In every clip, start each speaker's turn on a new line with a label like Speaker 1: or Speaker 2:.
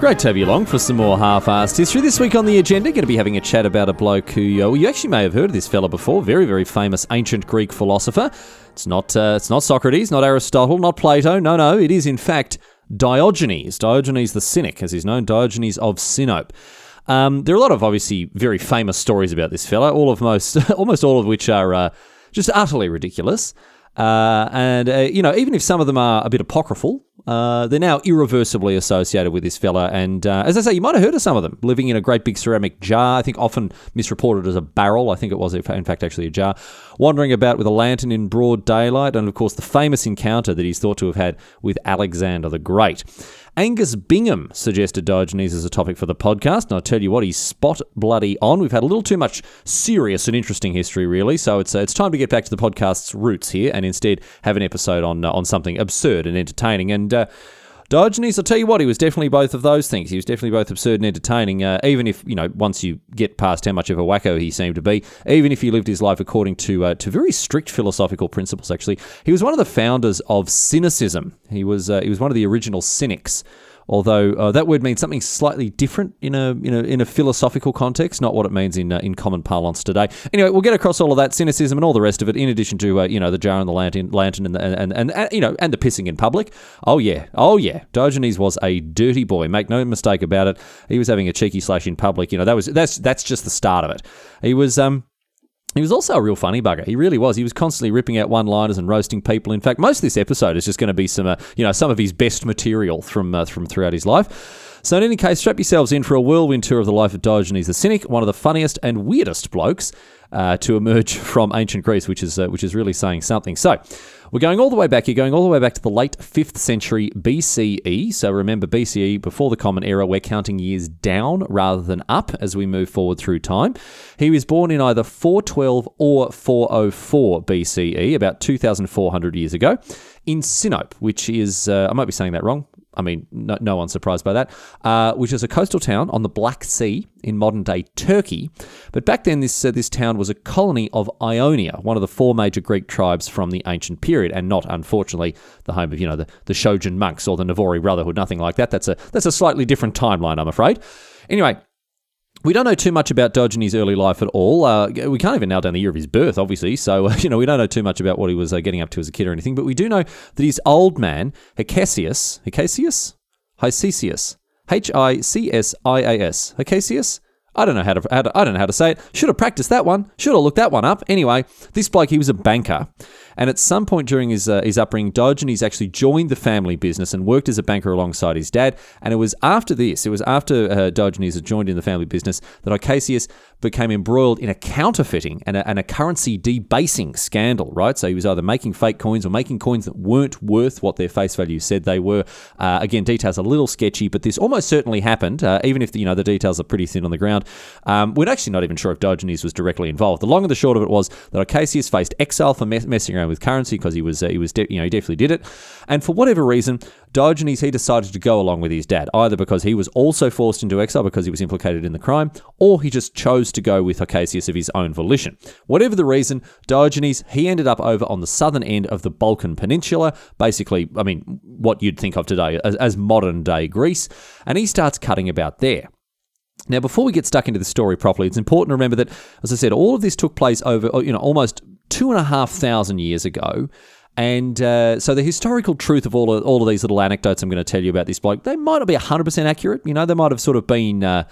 Speaker 1: Great to have you along for some more half-assed history. This week on the agenda, going to be having a chat about a bloke who uh, you actually may have heard of this fella before. Very, very famous ancient Greek philosopher. It's not, uh, it's not Socrates, not Aristotle, not Plato. No, no, it is in fact Diogenes. Diogenes the Cynic, as he's known, Diogenes of Sinope. Um, there are a lot of obviously very famous stories about this fella. All of most, almost all of which are uh, just utterly ridiculous. Uh, and uh, you know, even if some of them are a bit apocryphal, uh, they're now irreversibly associated with this fella. And uh, as I say, you might have heard of some of them living in a great big ceramic jar. I think often misreported as a barrel. I think it was, in fact, actually a jar. Wandering about with a lantern in broad daylight. And of course, the famous encounter that he's thought to have had with Alexander the Great. Angus Bingham suggested Diogenes as a topic for the podcast, and I'll tell you what, he's spot bloody on. We've had a little too much serious and interesting history, really, so it's uh, it's time to get back to the podcast's roots here, and instead have an episode on uh, on something absurd and entertaining. And uh, Diogenes, I'll tell you what, he was definitely both of those things. He was definitely both absurd and entertaining, uh, even if, you know, once you get past how much of a wacko he seemed to be, even if he lived his life according to uh, to very strict philosophical principles, actually. He was one of the founders of cynicism. He was, uh, he was one of the original cynics although uh, that word means something slightly different in a in a, in a philosophical context, not what it means in uh, in common parlance today. Anyway, we'll get across all of that cynicism and all the rest of it, in addition to uh, you know the jar and the lantern, lantern and, the, and, and and you know and the pissing in public. Oh yeah, oh yeah, Diogenes was a dirty boy. Make no mistake about it. He was having a cheeky slash in public. You know that was that's that's just the start of it. He was um he was also a real funny bugger. He really was. He was constantly ripping out one-liners and roasting people. In fact, most of this episode is just going to be some, uh, you know, some of his best material from uh, from throughout his life. So, in any case, strap yourselves in for a whirlwind tour of the life of Diogenes the Cynic, one of the funniest and weirdest blokes uh, to emerge from ancient Greece, which is uh, which is really saying something. So. We're going all the way back. You're going all the way back to the late 5th century BCE. So remember, BCE, before the Common Era, we're counting years down rather than up as we move forward through time. He was born in either 412 or 404 BCE, about 2,400 years ago, in Sinope, which is, uh, I might be saying that wrong. I mean, no, no one's surprised by that, uh, which is a coastal town on the Black Sea in modern day Turkey. But back then, this, uh, this town was a colony of Ionia, one of the four major Greek tribes from the ancient period, and not, unfortunately, the home of, you know, the, the Shogun monks or the Navori Brotherhood, nothing like that. That's a, that's a slightly different timeline, I'm afraid. Anyway, we don't know too much about Diogenes' early life at all. Uh, we can't even nail down the year of his birth, obviously. So, you know, we don't know too much about what he was uh, getting up to as a kid or anything. But we do know that his old man, Hicasius, Hicasius? Hicasius. H I C S I A S. Hicasius? I don't know how to, how to, I don't know how to say it. Should have practiced that one. Should have looked that one up. Anyway, this bloke he was a banker, and at some point during his, uh, his upbringing, Diogenes actually joined the family business and worked as a banker alongside his dad. And it was after this, it was after uh, Diogenes had joined in the family business, that Icasius became embroiled in a counterfeiting and a, and a currency debasing scandal, right? So he was either making fake coins or making coins that weren't worth what their face value said they were. Uh, again, details a little sketchy, but this almost certainly happened, uh, even if the, you know the details are pretty thin on the ground. Um, we're actually not even sure if Diogenes was directly involved. The long and the short of it was that Icasius faced exile for messing around with currency because he was uh, he was de- you know he definitely did it, and for whatever reason, Diogenes he decided to go along with his dad, either because he was also forced into exile because he was implicated in the crime, or he just chose to go with Hicasius of his own volition. Whatever the reason, Diogenes he ended up over on the southern end of the Balkan Peninsula, basically, I mean, what you'd think of today as, as modern day Greece, and he starts cutting about there. Now, before we get stuck into the story properly, it's important to remember that, as I said, all of this took place over, you know, almost two and a half thousand years ago. And uh, so the historical truth of all of, all of these little anecdotes I'm going to tell you about this bloke, they might not be 100% accurate. You know, they might have sort of been uh,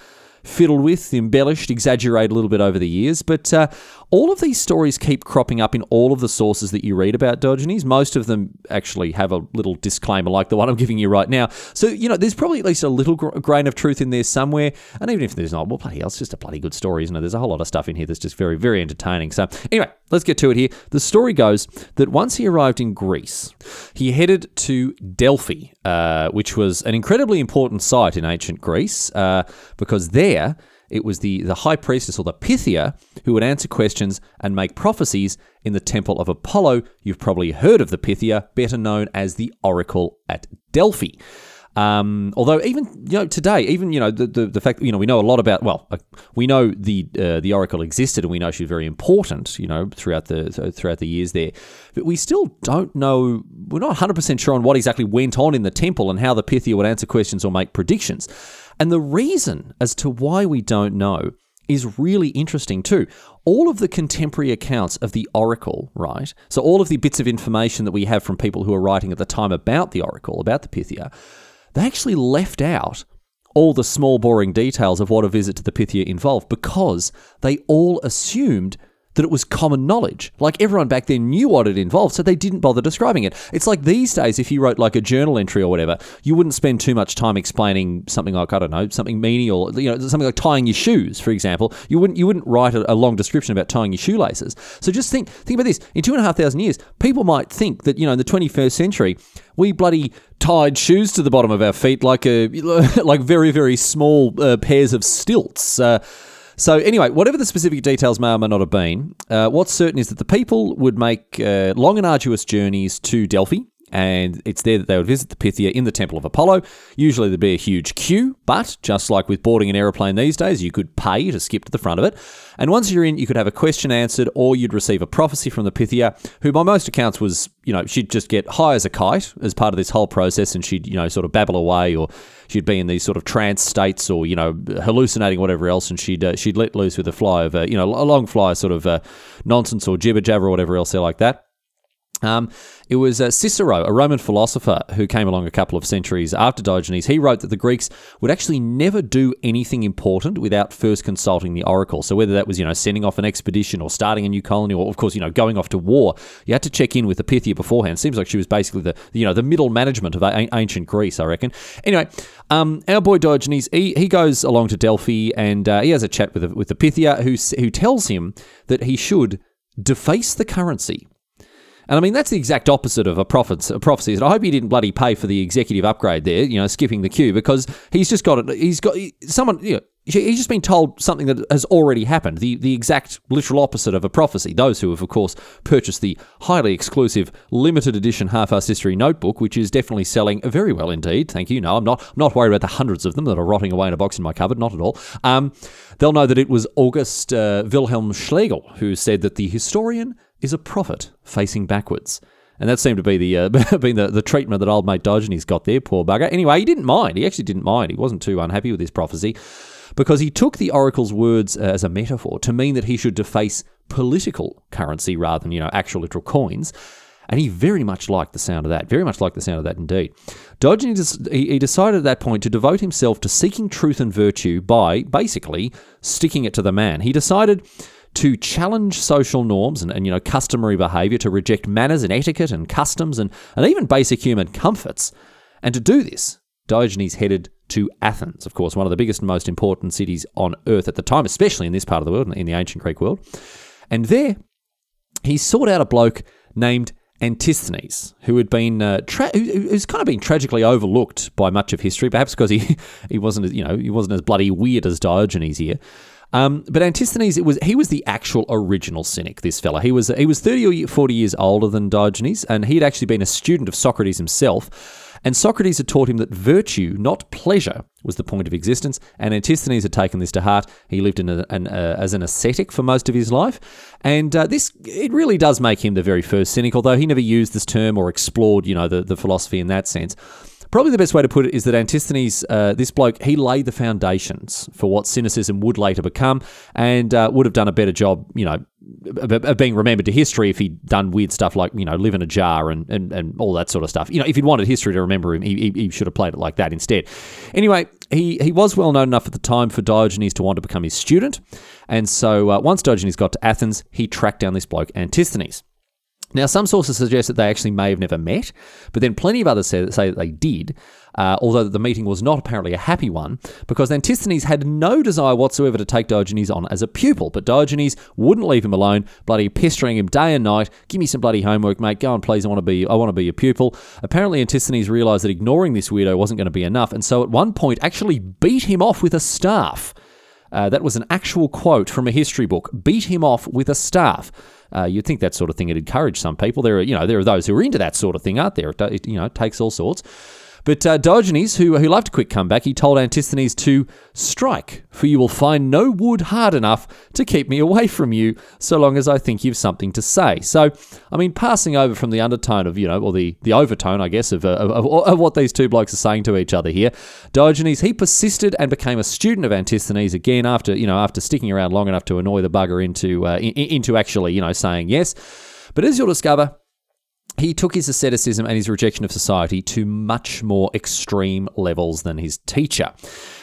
Speaker 1: fiddled with, embellished, exaggerated a little bit over the years. But uh, all of these stories keep cropping up in all of the sources that you read about Diogenes. Most of them actually have a little disclaimer like the one I'm giving you right now. So, you know, there's probably at least a little grain of truth in there somewhere. And even if there's not, well, bloody hell, it's just a bloody good story, isn't it? There's a whole lot of stuff in here that's just very, very entertaining. So, anyway, let's get to it here. The story goes that once he arrived in Greece, he headed to Delphi, uh, which was an incredibly important site in ancient Greece, uh, because there, it was the, the high priestess or the Pythia who would answer questions and make prophecies in the temple of Apollo. You've probably heard of the Pythia, better known as the Oracle at Delphi. Um, although even you know today, even you know the, the, the fact you know we know a lot about well uh, we know the uh, the oracle existed and we know she was very important you know throughout the throughout the years there, but we still don't know we're not 100 percent sure on what exactly went on in the temple and how the Pythia would answer questions or make predictions, and the reason as to why we don't know is really interesting too. All of the contemporary accounts of the oracle, right? So all of the bits of information that we have from people who are writing at the time about the oracle, about the Pythia they actually left out all the small, boring details of what a visit to the Pythia involved because they all assumed that it was common knowledge. Like everyone back then knew what it involved, so they didn't bother describing it. It's like these days, if you wrote like a journal entry or whatever, you wouldn't spend too much time explaining something like I don't know something menial, you know, something like tying your shoes, for example. You wouldn't you wouldn't write a, a long description about tying your shoelaces. So just think think about this: in two and a half thousand years, people might think that you know in the twenty first century we bloody tied shoes to the bottom of our feet like a like very very small uh, pairs of stilts. Uh, so, anyway, whatever the specific details may or may not have been, uh, what's certain is that the people would make uh, long and arduous journeys to Delphi and it's there that they would visit the Pythia in the Temple of Apollo. Usually there'd be a huge queue, but just like with boarding an aeroplane these days, you could pay to skip to the front of it. And once you're in, you could have a question answered, or you'd receive a prophecy from the Pythia, who by most accounts was, you know, she'd just get high as a kite as part of this whole process, and she'd, you know, sort of babble away, or she'd be in these sort of trance states, or you know, hallucinating whatever else, and she'd uh, she'd let loose with a fly of, uh, you know, a long fly sort of uh, nonsense or jibber jabber or whatever else they like that. Um, it was uh, Cicero, a Roman philosopher who came along a couple of centuries after Diogenes. He wrote that the Greeks would actually never do anything important without first consulting the oracle. So whether that was, you know, sending off an expedition or starting a new colony or, of course, you know, going off to war, you had to check in with the Pythia beforehand. Seems like she was basically the, you know, the middle management of a- ancient Greece, I reckon. Anyway, um, our boy Diogenes, he, he goes along to Delphi and uh, he has a chat with the, with the Pythia who, who tells him that he should deface the currency and I mean, that's the exact opposite of a, prophet, a prophecy. And I hope he didn't bloody pay for the executive upgrade there, you know, skipping the queue, because he's just got it. He's got someone, you know, he's just been told something that has already happened, the, the exact literal opposite of a prophecy. Those who have, of course, purchased the highly exclusive limited edition Half-Assed History notebook, which is definitely selling very well indeed. Thank you. No, I'm not, I'm not worried about the hundreds of them that are rotting away in a box in my cupboard, not at all. Um, they'll know that it was August uh, Wilhelm Schlegel who said that the historian is a prophet facing backwards. And that seemed to be the uh, being the, the treatment that old mate Diogenes got there, poor bugger. Anyway, he didn't mind. He actually didn't mind. He wasn't too unhappy with his prophecy because he took the oracle's words uh, as a metaphor to mean that he should deface political currency rather than, you know, actual literal coins. And he very much liked the sound of that, very much liked the sound of that indeed. Diogenes, he decided at that point to devote himself to seeking truth and virtue by basically sticking it to the man. He decided to challenge social norms and, and you know customary behavior, to reject manners and etiquette and customs and, and even basic human comforts. And to do this, Diogenes headed to Athens, of course, one of the biggest and most important cities on earth at the time, especially in this part of the world, in the ancient Greek world. And there, he sought out a bloke named Antisthenes, who had been uh, tra- who's kind of been tragically overlooked by much of history, perhaps because he he wasn't you know he wasn't as bloody weird as Diogenes here. Um, but Antisthenes, it was he was the actual original cynic. This fella, he was he was thirty or forty years older than Diogenes, and he had actually been a student of Socrates himself. And Socrates had taught him that virtue, not pleasure, was the point of existence. And Antisthenes had taken this to heart. He lived a, an, uh, as an ascetic for most of his life, and uh, this it really does make him the very first cynic. Although he never used this term or explored, you know, the, the philosophy in that sense. Probably the best way to put it is that Antisthenes, uh, this bloke, he laid the foundations for what cynicism would later become and uh, would have done a better job, you know, of being remembered to history if he'd done weird stuff like, you know, live in a jar and, and, and all that sort of stuff. You know, if he'd wanted history to remember him, he, he should have played it like that instead. Anyway, he, he was well known enough at the time for Diogenes to want to become his student. And so uh, once Diogenes got to Athens, he tracked down this bloke, Antisthenes. Now, some sources suggest that they actually may have never met, but then plenty of others say, say that they did, uh, although the meeting was not apparently a happy one, because Antisthenes had no desire whatsoever to take Diogenes on as a pupil, but Diogenes wouldn't leave him alone, bloody pestering him day and night. Give me some bloody homework, mate. Go on, please. I want to be. I want to be a pupil. Apparently, Antisthenes realised that ignoring this weirdo wasn't going to be enough, and so at one point actually beat him off with a staff. Uh, that was an actual quote from a history book. Beat him off with a staff. Uh, you'd think that sort of thing would encourage some people. There are, you know, there are those who are into that sort of thing, aren't there? It, you know, it takes all sorts. But uh, Diogenes, who, who loved a quick comeback, he told Antisthenes to strike, for you will find no wood hard enough to keep me away from you, so long as I think you've something to say. So, I mean, passing over from the undertone of, you know, or the, the overtone, I guess, of, uh, of, of, of what these two blokes are saying to each other here, Diogenes, he persisted and became a student of Antisthenes again after, you know, after sticking around long enough to annoy the bugger into, uh, in, into actually, you know, saying yes. But as you'll discover, he took his asceticism and his rejection of society to much more extreme levels than his teacher.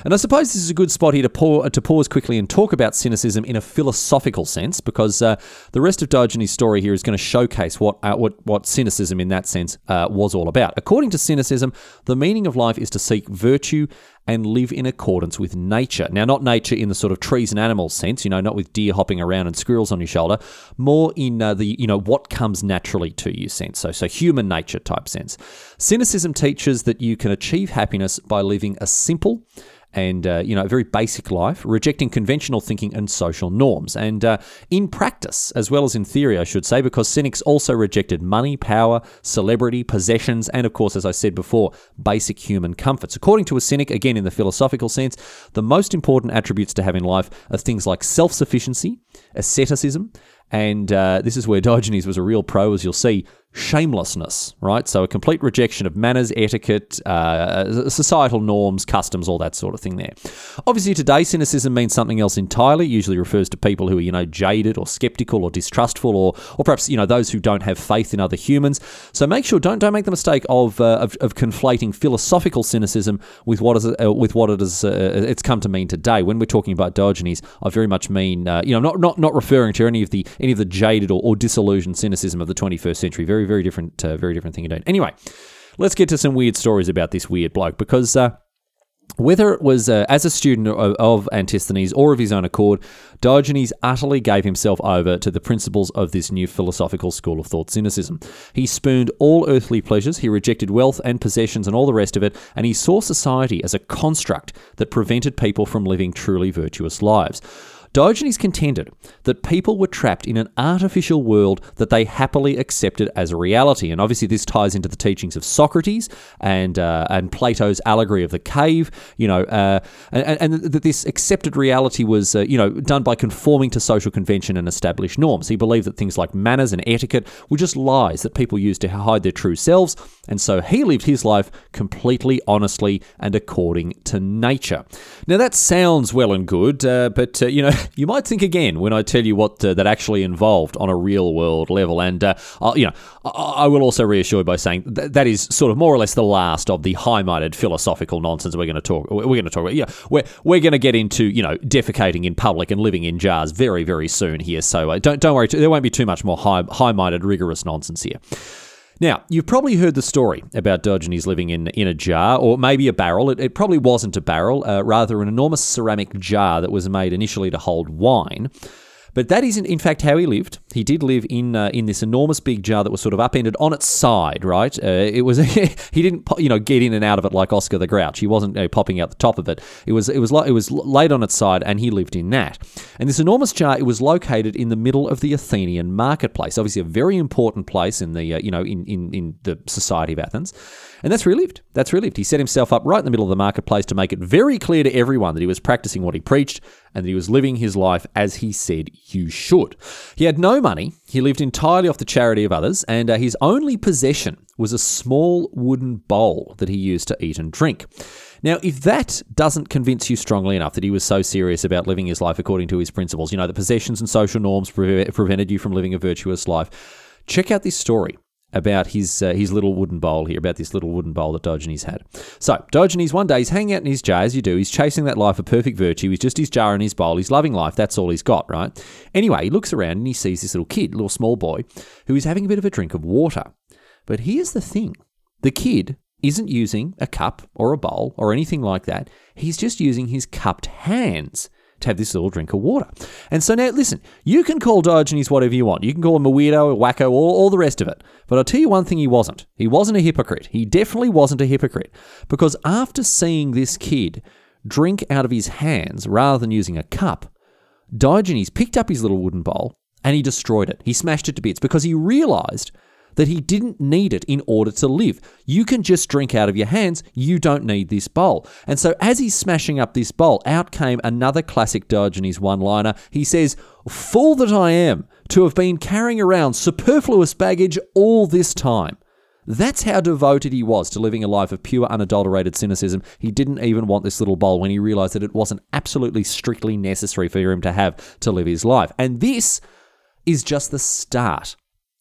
Speaker 1: And I suppose this is a good spot here to, pour, to pause quickly and talk about cynicism in a philosophical sense, because uh, the rest of Diogenes' story here is going to showcase what, uh, what, what cynicism in that sense uh, was all about. According to cynicism, the meaning of life is to seek virtue and live in accordance with nature. Now, not nature in the sort of trees and animals sense, you know, not with deer hopping around and squirrels on your shoulder, more in uh, the, you know, what comes naturally to you sense. So, so human nature type sense. Cynicism teaches that you can achieve happiness by living a simple, and uh, you know a very basic life, rejecting conventional thinking and social norms. And uh, in practice, as well as in theory, I should say, because cynics also rejected money, power, celebrity, possessions, and of course, as I said before, basic human comforts. According to a cynic, again in the philosophical sense, the most important attributes to have in life are things like self-sufficiency, asceticism, and uh, this is where Diogenes was a real pro, as you'll see, shamelessness, right? So a complete rejection of manners, etiquette, uh, societal norms, customs, all that sort of thing there. Obviously, today, cynicism means something else entirely, usually refers to people who are, you know, jaded or skeptical or distrustful or, or perhaps, you know, those who don't have faith in other humans. So make sure, don't, don't make the mistake of, uh, of, of, conflating philosophical cynicism with what, is, uh, with what it is, uh, it's come to mean today. When we're talking about Diogenes, I very much mean, uh, you know, not, not, not referring to any of the, any of the jaded or, or disillusioned cynicism of the 21st century. Very very, different, uh, very different thing indeed. Anyway, let's get to some weird stories about this weird bloke because. Uh, whether it was uh, as a student of, of, Antisthenes or of his own accord, Diogenes utterly gave himself over to the principles of this new philosophical school of thought, cynicism. He spurned all earthly pleasures, he rejected wealth and possessions and all the rest of it, and he saw society as a construct that prevented people from living truly virtuous lives. Diogenes contended that people were trapped in an artificial world that they happily accepted as a reality. And obviously, this ties into the teachings of Socrates and uh, and Plato's allegory of the cave. You know, uh, and, and that this accepted reality was uh, you know done by conforming to social convention and established norms. He believed that things like manners and etiquette were just lies that people used to hide their true selves, and so he lived his life completely honestly and according to nature. Now that sounds well and good, uh, but uh, you know. you might think again when I tell you what uh, that actually involved on a real world level. And, uh, you know, I, I, will also reassure you by saying that, that is sort of more or less the last of the high minded philosophical nonsense we're going to talk We're going to talk about. Yeah, we're, we're going to get into, you know, defecating in public and living in jars very, very soon here. So uh, don't, don't worry, there won't be too much more high, high minded, rigorous nonsense here. Now, you've probably heard the story about Diogenes living in, in a jar, or maybe a barrel. It, it probably wasn't a barrel, uh, rather, an enormous ceramic jar that was made initially to hold wine. But that isn't, in fact, how he lived. He did live in uh, in this enormous big jar that was sort of upended on its side, right? Uh, it was he didn't you know get in and out of it like Oscar the Grouch. He wasn't popping out the top of it. It was it was it was laid on its side, and he lived in that. And this enormous jar, it was located in the middle of the Athenian marketplace, obviously a very important place in the uh, you know in, in in the society of Athens. And that's where he lived. That's where he lived. He set himself up right in the middle of the marketplace to make it very clear to everyone that he was practicing what he preached and that he was living his life as he said you should. He had no money. He lived entirely off the charity of others, and uh, his only possession was a small wooden bowl that he used to eat and drink. Now, if that doesn't convince you strongly enough that he was so serious about living his life according to his principles, you know, the possessions and social norms pre- prevented you from living a virtuous life, check out this story about his uh, his little wooden bowl here, about this little wooden bowl that Diogenes had. So Diogenes one day he's hanging out in his jar as you do. He's chasing that life of perfect virtue. He's just his jar and his bowl. He's loving life. That's all he's got, right? Anyway, he looks around and he sees this little kid, little small boy, who is having a bit of a drink of water. But here's the thing: the kid isn't using a cup or a bowl or anything like that. He's just using his cupped hands to have this little drink of water. And so now, listen, you can call Diogenes whatever you want. You can call him a weirdo, a wacko, all, all the rest of it. But I'll tell you one thing he wasn't. He wasn't a hypocrite. He definitely wasn't a hypocrite. Because after seeing this kid drink out of his hands rather than using a cup, Diogenes picked up his little wooden bowl and he destroyed it. He smashed it to bits because he realized that he didn't need it in order to live. You can just drink out of your hands. You don't need this bowl. And so, as he's smashing up this bowl, out came another classic Diogenes one liner. He says, Fool that I am to have been carrying around superfluous baggage all this time. That's how devoted he was to living a life of pure, unadulterated cynicism. He didn't even want this little bowl when he realized that it wasn't absolutely strictly necessary for him to have to live his life. And this is just the start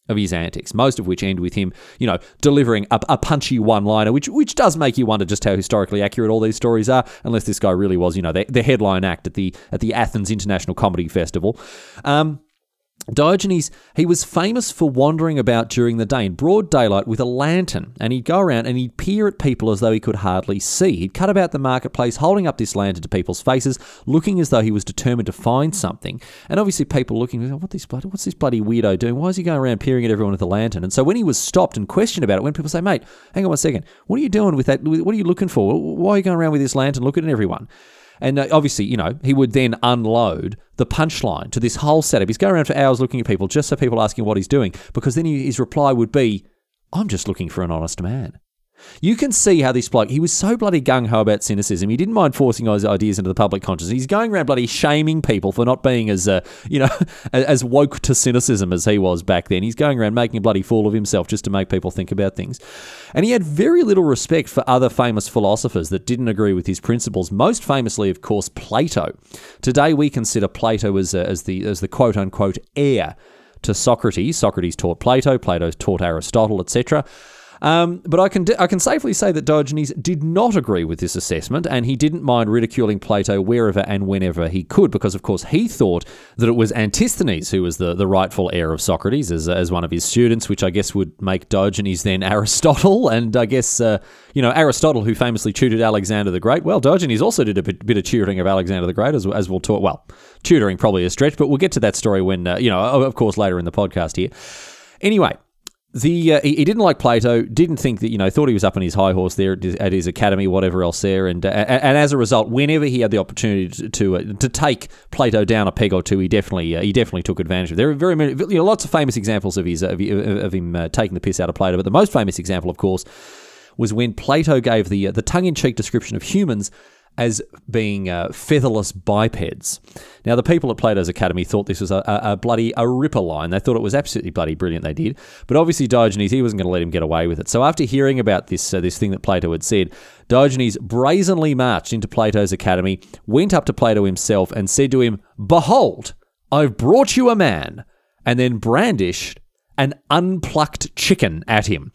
Speaker 1: of his antics, most of which end with him, you know, delivering a, a punchy one-liner, which which does make you wonder just how historically accurate all these stories are, unless this guy really was, you know, the, the headline act at the at the Athens International Comedy Festival. Um, Diogenes, he was famous for wandering about during the day in broad daylight with a lantern, and he'd go around and he'd peer at people as though he could hardly see. He'd cut about the marketplace, holding up this lantern to people's faces, looking as though he was determined to find something. And obviously, people looking, what this bloody, what's this bloody weirdo doing? Why is he going around peering at everyone with a lantern? And so when he was stopped and questioned about it, when people say, "Mate, hang on one second, what are you doing with that? What are you looking for? Why are you going around with this lantern looking at everyone?" And uh, obviously, you know, he would then unload the punchline to this whole setup. He's going around for hours looking at people just so people asking what he's doing, because then his reply would be, I'm just looking for an honest man. You can see how this bloke, he was so bloody gung ho about cynicism. He didn't mind forcing those ideas into the public consciousness. He's going around bloody shaming people for not being as, uh, you know, as woke to cynicism as he was back then. He's going around making a bloody fool of himself just to make people think about things. And he had very little respect for other famous philosophers that didn't agree with his principles. Most famously, of course, Plato. Today we consider Plato as, uh, as the as the quote unquote heir to Socrates. Socrates taught Plato, Plato taught Aristotle, etc. Um, but I can I can safely say that Diogenes did not agree with this assessment, and he didn't mind ridiculing Plato wherever and whenever he could, because of course he thought that it was Antisthenes who was the, the rightful heir of Socrates as, as one of his students, which I guess would make Diogenes then Aristotle, and I guess uh, you know Aristotle who famously tutored Alexander the Great. Well, Diogenes also did a bit, bit of tutoring of Alexander the Great, as, as we'll talk. Well, tutoring probably a stretch, but we'll get to that story when uh, you know, of course, later in the podcast here. Anyway, the uh, he, he, didn't like Plato, didn't think that you know, thought he was up on his high horse there at his academy, whatever else there, and uh, and as a result, whenever he had the opportunity to to, uh, to take Plato down a peg or two, he definitely uh, he definitely took advantage of. There are very many, you know, lots of famous examples of his of, of him uh, taking the piss out of Plato, but the most famous example, of course, was when Plato gave the uh, the tongue in cheek description of humans as being uh, featherless bipeds. Now, the people at Plato's Academy thought this was a, a, a, bloody a ripper line. They thought it was absolutely bloody brilliant. They did, but obviously Diogenes he wasn't going to let him get away with it. So after hearing about this uh, this thing that Plato had said, Diogenes brazenly marched into Plato's Academy, went up to Plato himself, and said to him, "Behold, I've brought you a man," and then brandished an unplucked chicken at him.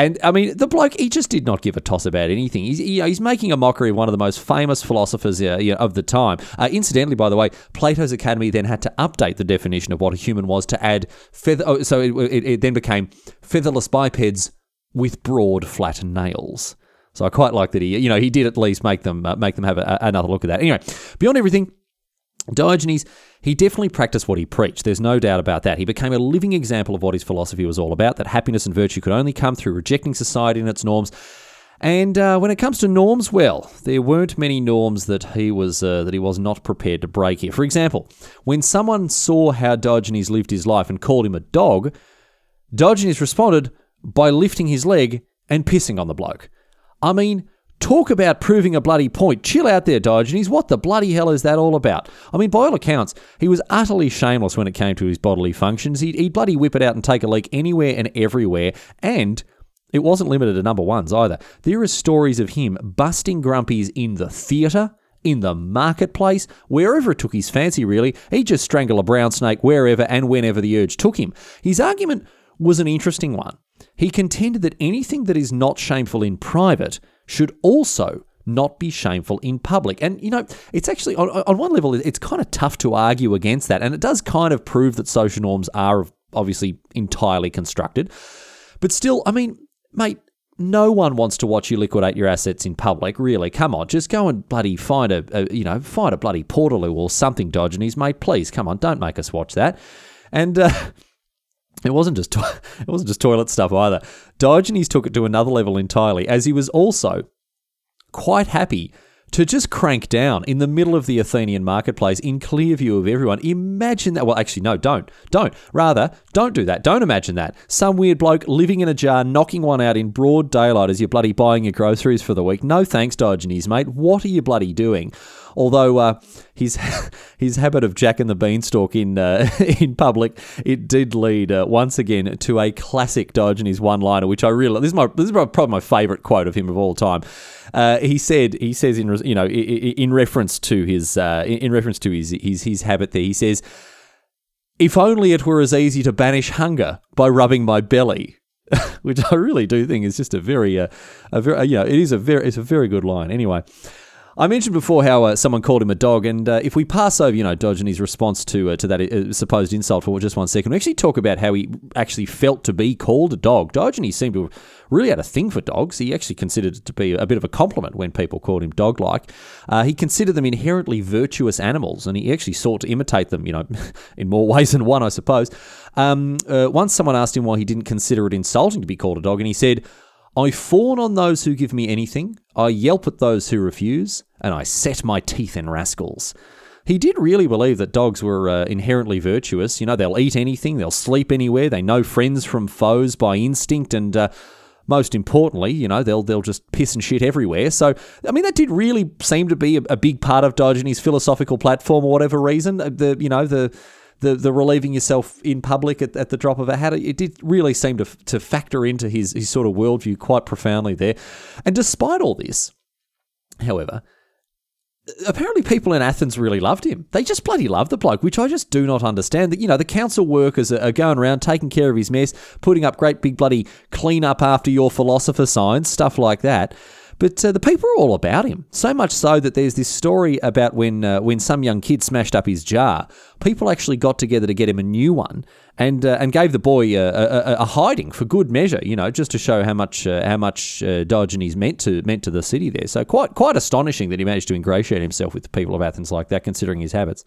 Speaker 1: And I mean, the bloke, he just did not give a toss about anything. He's, you know, he's making a mockery of one of the most famous philosophers uh, you know, of the time. Uh, incidentally, by the way, Plato's Academy then had to update the definition of what a human was to add feather. Oh, so it, it, it then became featherless bipeds with broad, flat nails. So I quite like that he, you know, he did at least make them uh, make them have a, another look at that. Anyway, beyond everything, Diogenes he definitely practiced what he preached, there's no doubt about that. He became a living example of what his philosophy was all about that happiness and virtue could only come through rejecting society and its norms. And uh, when it comes to norms, well, there weren't many norms that he was uh, that he was not prepared to break here. For example, when someone saw how Diogenes lived his life and called him a dog, Diogenes responded by lifting his leg and pissing on the bloke. I mean, Talk about proving a bloody point. Chill out there, Diogenes. What the bloody hell is that all about? I mean, by all accounts, he was utterly shameless when it came to his bodily functions. He'd, he'd bloody whip it out and take a leak anywhere and everywhere. And it wasn't limited to number ones either. There are stories of him busting grumpies in the theatre, in the marketplace, wherever it took his fancy, really. He'd just strangle a brown snake wherever and whenever the urge took him. His argument was an interesting one. He contended that anything that is not shameful in private should also not be shameful in public. And, you know, it's actually, on, on one level, it's kind of tough to argue against that. And it does kind of prove that social norms are obviously entirely constructed. But still, I mean, mate, no one wants to watch you liquidate your assets in public. Really, come on, just go and bloody find a, a you know, find a bloody Portaloo or something, Diogenes, mate. Please, come on, don't make us watch that. And uh, it wasn't just to- it wasn't just toilet stuff either. Diogenes took it to another level entirely, as he was also quite happy to just crank down in the middle of the Athenian marketplace in clear view of everyone. Imagine that. Well, actually, no, don't. Don't. Rather, don't do that. Don't imagine that. Some weird bloke living in a jar, knocking one out in broad daylight as you're bloody buying your groceries for the week. No thanks, Diogenes, mate. What are you bloody doing? Although uh, his his habit of Jack and the Beanstalk in uh, in public, it did lead uh, once again to a classic Diogenes one liner, which I really this is my this is probably my favourite quote of him of all time. Uh, he said he says in you know in reference to his uh, in reference to his his his habit there, he says. If only it were as easy to banish hunger by rubbing my belly, which I really do think is just a very, uh, a very, you know, it is a very, it's a very good line. Anyway, I mentioned before how uh, someone called him a dog, and uh, if we pass over, you know, Diogenes' response to uh, to that uh, supposed insult for just one second, we actually talk about how he actually felt to be called a dog. Diogenes seemed to have really had a thing for dogs. He actually considered it to be a bit of a compliment when people called him dog-like. Uh, he considered them inherently virtuous animals, and he actually sought to imitate them, you know, in more ways than one, I suppose. Um, uh, once someone asked him why he didn't consider it insulting to be called a dog, and he said. I fawn on those who give me anything, I yelp at those who refuse, and I set my teeth in rascals. He did really believe that dogs were uh, inherently virtuous. You know, they'll eat anything, they'll sleep anywhere, they know friends from foes by instinct, and uh, most importantly, you know, they'll they'll just piss and shit everywhere. So, I mean, that did really seem to be a, a big part of Diogenes' philosophical platform, or whatever reason. Uh, the you know the the the relieving yourself in public at, at the drop of a hat. It did really seem to to factor into his his sort of worldview quite profoundly there. And despite all this, however, apparently people in Athens really loved him. They just bloody loved the bloke, which I just do not understand. That you know the council workers are going around taking care of his mess, putting up great big bloody clean up after your philosopher signs, stuff like that. But uh, the people are all about him. So much so that there's this story about when uh, when some young kid smashed up his jar. People actually got together to get him a new one and uh, and gave the boy a, a, a, hiding for good measure. You know, just to show how much uh, how much uh, Diogenes meant to meant to the city there. So quite quite astonishing that he managed to ingratiate himself with the people of Athens like that, considering his habits.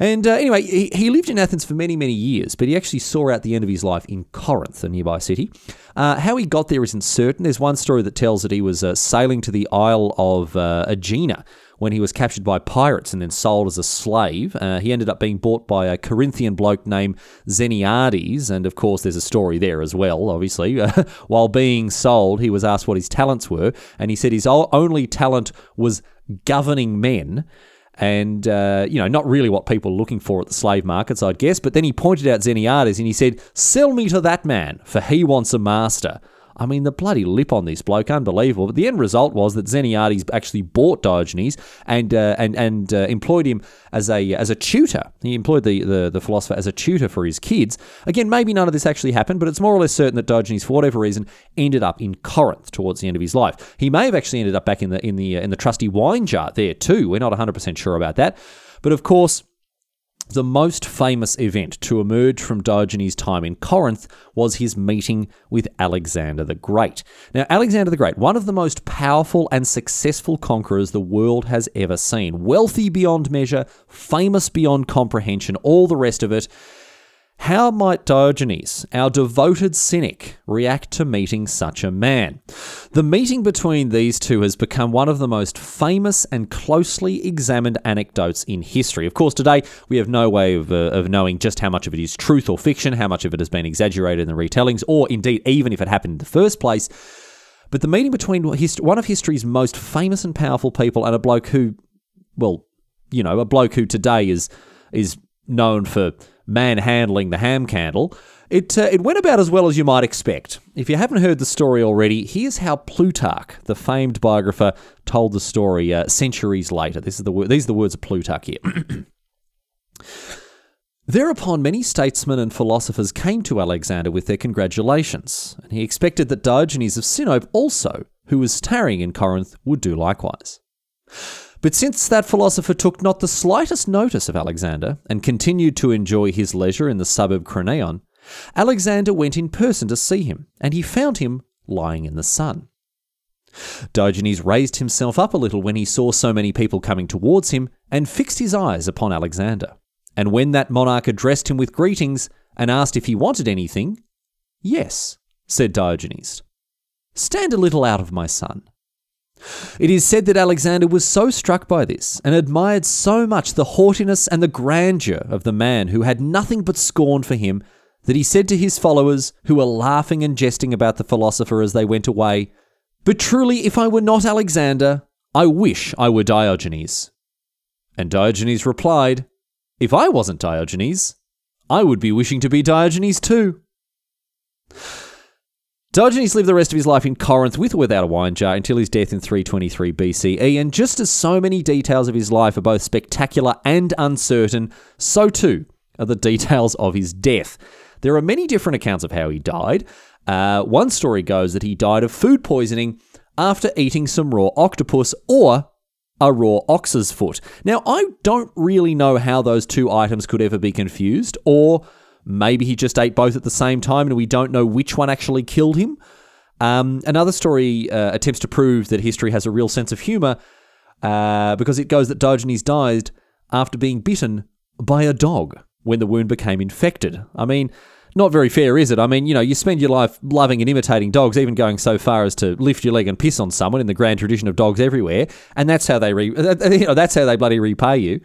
Speaker 1: And uh, anyway, he, he, lived in Athens for many, many years, but he actually saw out the end of his life in Corinth, a nearby city. Uh, how he got there isn't certain. There's one story that tells that he was uh, sailing to the Isle of uh, Aegina when he was captured by pirates and then sold as a slave. Uh, he ended up being bought by a Corinthian bloke named Xeniades, and of course, there's a story there as well, obviously. While being sold, he was asked what his talents were, and he said his only talent was governing men and uh, you know, not really what people are looking for at the slave markets, I'd guess. But then he pointed out Xeniades and he said, "Sell me to that man, for he wants a master." I mean, the bloody lip on this bloke, unbelievable. But the end result was that Xeniades actually bought Diogenes and uh, and and uh, employed him as a as a tutor. He employed the, the the philosopher as a tutor for his kids. Again, maybe none of this actually happened, but it's more or less certain that Diogenes, for whatever reason, ended up in Corinth towards the end of his life. He may have actually ended up back in the in the uh, in the trusty wine jar there too. We're not 100 percent sure about that, but of course. The most famous event to emerge from Diogenes' time in Corinth was his meeting with Alexander the Great. Now, Alexander the Great, one of the most powerful and successful conquerors the world has ever seen, wealthy beyond measure, famous beyond comprehension, all the rest of it. How might Diogenes, our devoted cynic, react to meeting such a man? The meeting between these two has become one of the most famous and closely examined anecdotes in history. Of course, today we have no way of, uh, of knowing just how much of it is truth or fiction, how much of it has been exaggerated in the retellings, or indeed even if it happened in the first place. But the meeting between one of history's most famous and powerful people and a bloke who, well, you know, a bloke who today is is known for manhandling the ham candle, it, uh, it went about as well as you might expect. If you haven't heard the story already, here's how Plutarch, the famed biographer, told the story uh, centuries later. This is the, these are the words of Plutarch here. Thereupon, many statesmen and philosophers came to Alexander with their congratulations, and he expected that Diogenes of Sinope also, who was tarrying in Corinth, would do likewise. But since that philosopher took not the slightest notice of Alexander and continued to enjoy his leisure in the suburb Craneion, Alexander went in person to see him, and he found him lying in the sun. Diogenes raised himself up a little when he saw so many people coming towards him, and fixed his eyes upon Alexander. And when that monarch addressed him with greetings, and asked if he wanted anything, Yes, said Diogenes. Stand a little out of my sun. It is said that Alexander was so struck by this and admired so much the haughtiness and the grandeur of the man who had nothing but scorn for him that he said to his followers, who were laughing and jesting about the philosopher as they went away, But truly, if I were not Alexander, I wish I were Diogenes. And Diogenes replied, If I wasn't Diogenes, I would be wishing to be Diogenes too. Diogenes lived the rest of his life in Corinth with or without a wine jar until his death in 323 BCE, and just as so many details of his life are both spectacular and uncertain, so too are the details of his death. There are many different accounts of how he died. Uh, one story goes that he died of food poisoning after eating some raw octopus or a raw ox's foot. Now, I don't really know how those two items could ever be confused, or Maybe he just ate both at the same time and we don't know which one actually killed him. Um, another story uh, attempts to prove that history has a real sense of humour uh, because it goes that Diogenes died after being bitten by a dog when the wound became infected. I mean, not very fair, is it? I mean, you know, you spend your life loving and imitating dogs, even going so far as to lift your leg and piss on someone in the grand tradition of dogs everywhere, and that's how they re- you know, that's how they bloody repay you.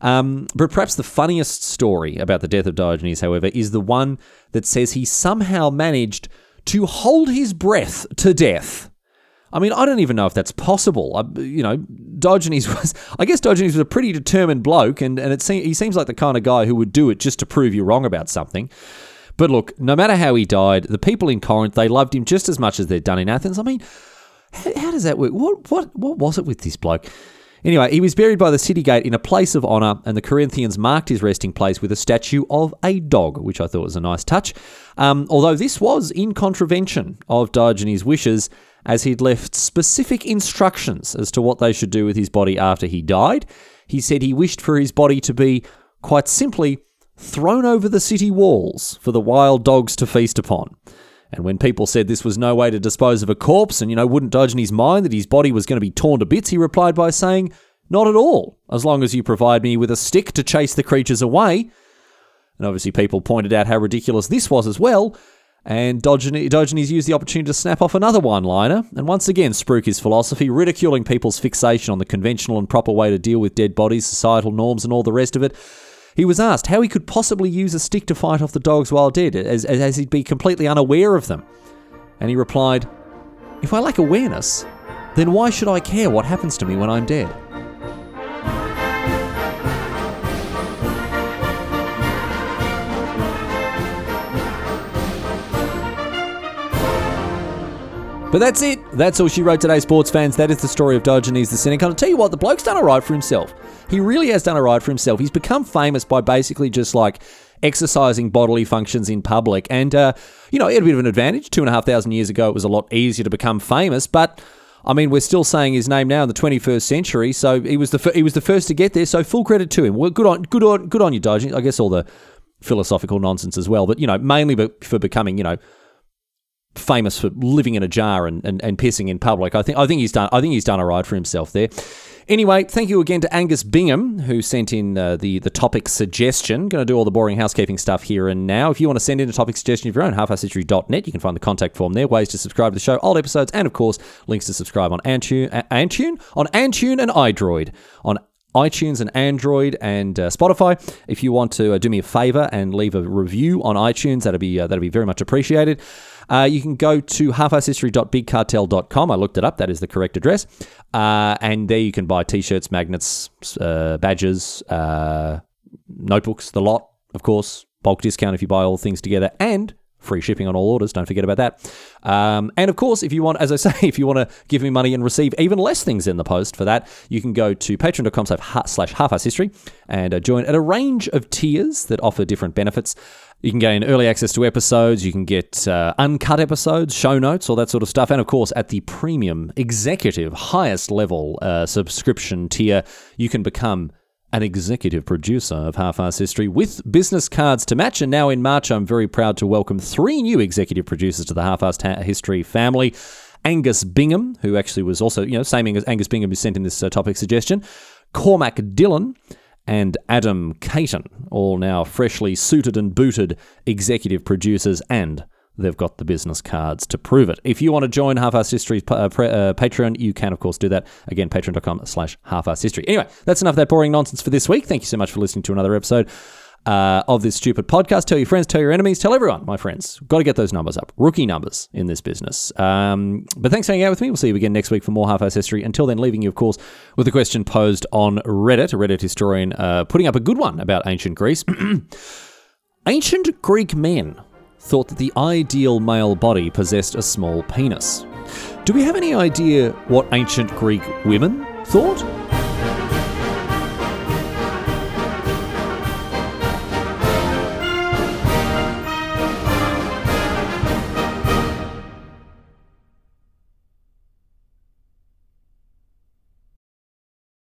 Speaker 1: Um, but perhaps the funniest story about the death of Diogenes, however, is the one that says he somehow managed to hold his breath to death. I mean, I don't even know if that's possible. I, you know, Diogenes was, I guess Diogenes was a pretty determined bloke, and, and it se- he seems like the kind of guy who would do it just to prove you wrong about something. But look, no matter how he died, the people in Corinth, they loved him just as much as they'd done in Athens. I mean, how, how does that work? What, what, what was it with this bloke? Anyway, he was buried by the city gate in a place of honour, and the Corinthians marked his resting place with a statue of a dog, which I thought was a nice touch. Um, although this was in contravention of Diogenes' wishes, as he'd left specific instructions as to what they should do with his body after he died. He said he wished for his body to be, quite simply, thrown over the city walls for the wild dogs to feast upon. And when people said this was no way to dispose of a corpse and, you know, wouldn't Diogenes mind that his body was going to be torn to bits, he replied by saying, Not at all, as long as you provide me with a stick to chase the creatures away. And obviously, people pointed out how ridiculous this was as well. And Diogenes used the opportunity to snap off another one liner and once again spruik his philosophy, ridiculing people's fixation on the conventional and proper way to deal with dead bodies, societal norms, and all the rest of it. He was asked how he could possibly use a stick to fight off the dogs while dead, as, as he'd be completely unaware of them. And he replied, If I lack awareness, then why should I care what happens to me when I'm dead? But that's it. That's all she wrote today, sports fans. That is the story of Diogenes the Cynic. I'll tell you what, the bloke's done alright for himself. He really has done alright for himself. He's become famous by basically just like exercising bodily functions in public. And, uh, you know, he had a bit of an advantage. Two and a half thousand years ago, it was a lot easier to become famous. But, I mean, we're still saying his name now in the 21st century. So he was the, he was the first to get there. So full credit to him. Well, good on, good on, good on you, Diogenes. I guess all the philosophical nonsense as well. But, you know, mainly for becoming, you know, famous for living in a jar and, and, and pissing in public. I think I think he's done I think he's done a ride for himself there. Anyway, thank you again to Angus Bingham who sent in uh, the the topic suggestion. Going to do all the boring housekeeping stuff here and now. If you want to send in a topic suggestion of your own, halfasshistory.net, you can find the contact form there. Ways to subscribe to the show, old episodes, and of course links to subscribe on Antune, Antune on Antune and iDroid on iTunes and Android and uh, Spotify. If you want to uh, do me a favor and leave a review on iTunes, that'd be uh, that'd be very much appreciated. Uh, you can go to halfasshistory.bigcartel.com. I looked it up. That is the correct address. Uh, and there you can buy t-shirts, magnets, uh, badges, notebooks, the lot, of course. Bulk discount if you buy all things together. And free shipping on all orders. Don't forget about that. Um, and of course, if you want, as I say, if you want to give me money and receive even less things in the post for that, you can go to patreon.com slash half history and uh, join at a range of tiers that offer different benefits. You can gain early access to episodes, you can get uh, uncut episodes, show notes, all that sort of stuff. And of course, at the premium, executive, highest level uh, subscription tier, you can become an executive producer of Half Ass History with business cards to match. And now in March, I'm very proud to welcome three new executive producers to the Half Ass History family. Angus Bingham, who actually was also, you know, same as Angus Bingham who sent in this uh, topic suggestion, Cormac Dillon, and Adam Caton, all now freshly suited and booted executive producers and they've got the business cards to prove it. If you want to join Half-Assed History's uh, pre- uh, Patreon, you can, of course, do that. Again, patreon.com slash half-assed history. Anyway, that's enough of that boring nonsense for this week. Thank you so much for listening to another episode uh, of this stupid podcast. Tell your friends, tell your enemies, tell everyone, my friends. Got to get those numbers up. Rookie numbers in this business. Um, but thanks for hanging out with me. We'll see you again next week for more half-ass history. Until then, leaving you, of course, with a question posed on Reddit. A Reddit historian uh, putting up a good one about ancient Greece. ancient Greek men thought that the ideal male body possessed a small penis. Do we have any idea what ancient Greek women thought?